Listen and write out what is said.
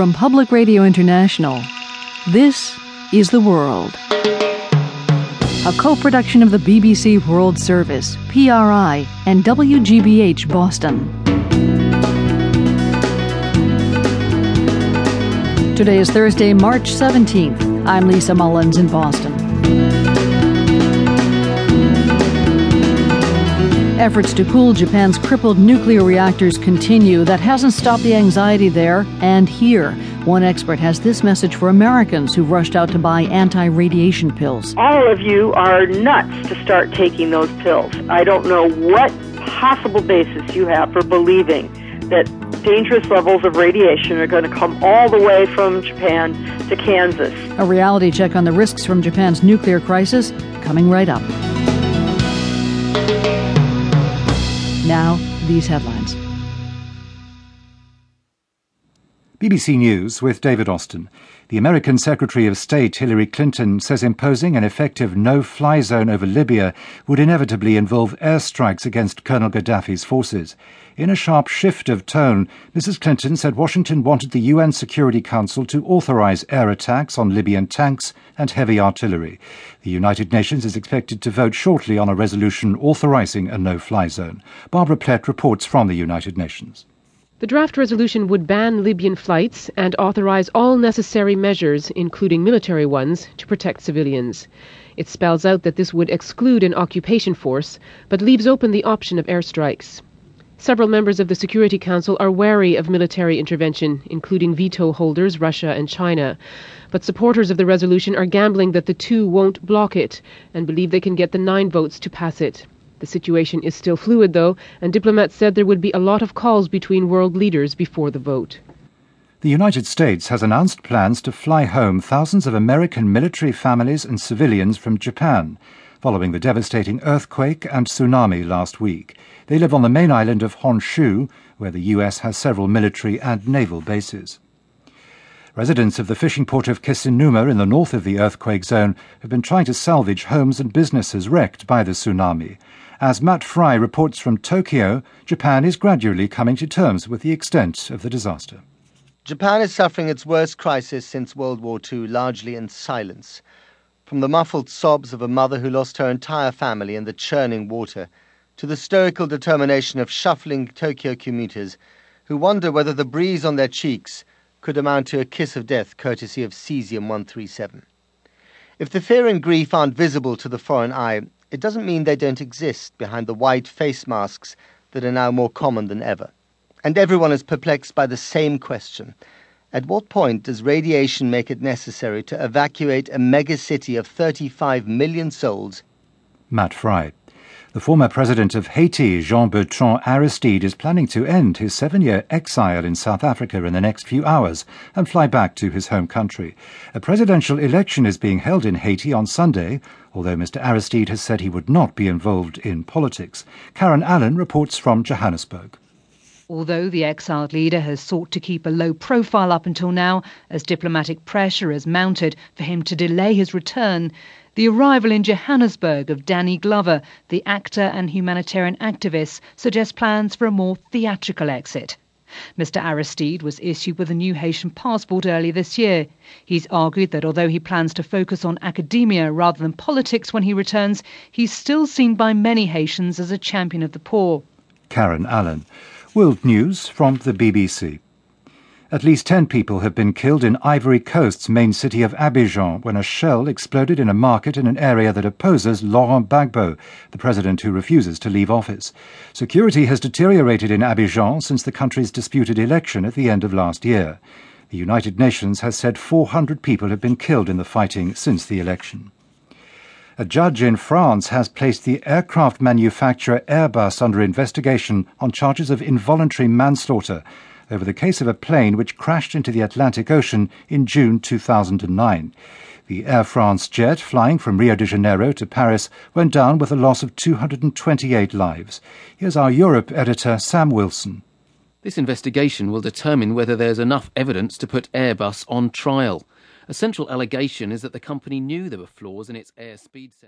From Public Radio International, this is The World. A co production of the BBC World Service, PRI, and WGBH Boston. Today is Thursday, March 17th. I'm Lisa Mullins in Boston. Efforts to cool Japan's crippled nuclear reactors continue. That hasn't stopped the anxiety there and here. One expert has this message for Americans who rushed out to buy anti radiation pills. All of you are nuts to start taking those pills. I don't know what possible basis you have for believing that dangerous levels of radiation are going to come all the way from Japan to Kansas. A reality check on the risks from Japan's nuclear crisis coming right up. Now, these headlines. BBC News with David Austin. The American Secretary of State Hillary Clinton says imposing an effective no fly zone over Libya would inevitably involve airstrikes against Colonel Gaddafi's forces. In a sharp shift of tone, Mrs. Clinton said Washington wanted the UN Security Council to authorize air attacks on Libyan tanks and heavy artillery. The United Nations is expected to vote shortly on a resolution authorizing a no fly zone. Barbara Plett reports from the United Nations. The draft resolution would ban Libyan flights and authorize all necessary measures, including military ones, to protect civilians. It spells out that this would exclude an occupation force, but leaves open the option of airstrikes. Several members of the Security Council are wary of military intervention, including veto holders Russia and China. But supporters of the resolution are gambling that the two won't block it and believe they can get the nine votes to pass it. The situation is still fluid, though, and diplomats said there would be a lot of calls between world leaders before the vote. The United States has announced plans to fly home thousands of American military families and civilians from Japan following the devastating earthquake and tsunami last week. They live on the main island of Honshu, where the US has several military and naval bases. Residents of the fishing port of Kesennuma in the north of the earthquake zone have been trying to salvage homes and businesses wrecked by the tsunami. As Matt Frei reports from Tokyo, Japan is gradually coming to terms with the extent of the disaster. Japan is suffering its worst crisis since World War II, largely in silence. From the muffled sobs of a mother who lost her entire family in the churning water, to the stoical determination of shuffling Tokyo commuters who wonder whether the breeze on their cheeks could amount to a kiss of death courtesy of cesium 137. If the fear and grief aren't visible to the foreign eye, it doesn't mean they don't exist behind the white face masks that are now more common than ever. And everyone is perplexed by the same question at what point does radiation make it necessary to evacuate a megacity of 35 million souls? Matt Frei. The former president of Haiti, Jean Bertrand Aristide, is planning to end his seven year exile in South Africa in the next few hours and fly back to his home country. A presidential election is being held in Haiti on Sunday, although Mr. Aristide has said he would not be involved in politics. Karen Allen reports from Johannesburg. Although the exiled leader has sought to keep a low profile up until now, as diplomatic pressure has mounted for him to delay his return, the arrival in Johannesburg of Danny Glover, the actor and humanitarian activist, suggests plans for a more theatrical exit. Mr. Aristide was issued with a new Haitian passport early this year. He's argued that although he plans to focus on academia rather than politics when he returns, he's still seen by many Haitians as a champion of the poor. Karen Allen. World News from the BBC. At least 10 people have been killed in Ivory Coast's main city of Abidjan when a shell exploded in a market in an area that opposes Laurent Gbagbo, the president who refuses to leave office. Security has deteriorated in Abidjan since the country's disputed election at the end of last year. The United Nations has said 400 people have been killed in the fighting since the election. A judge in France has placed the aircraft manufacturer Airbus under investigation on charges of involuntary manslaughter over the case of a plane which crashed into the Atlantic Ocean in June 2009. The Air France jet flying from Rio de Janeiro to Paris went down with a loss of 228 lives. Here's our Europe editor, Sam Wilson. This investigation will determine whether there's enough evidence to put Airbus on trial. A central allegation is that the company knew there were flaws in its airspeed sensor.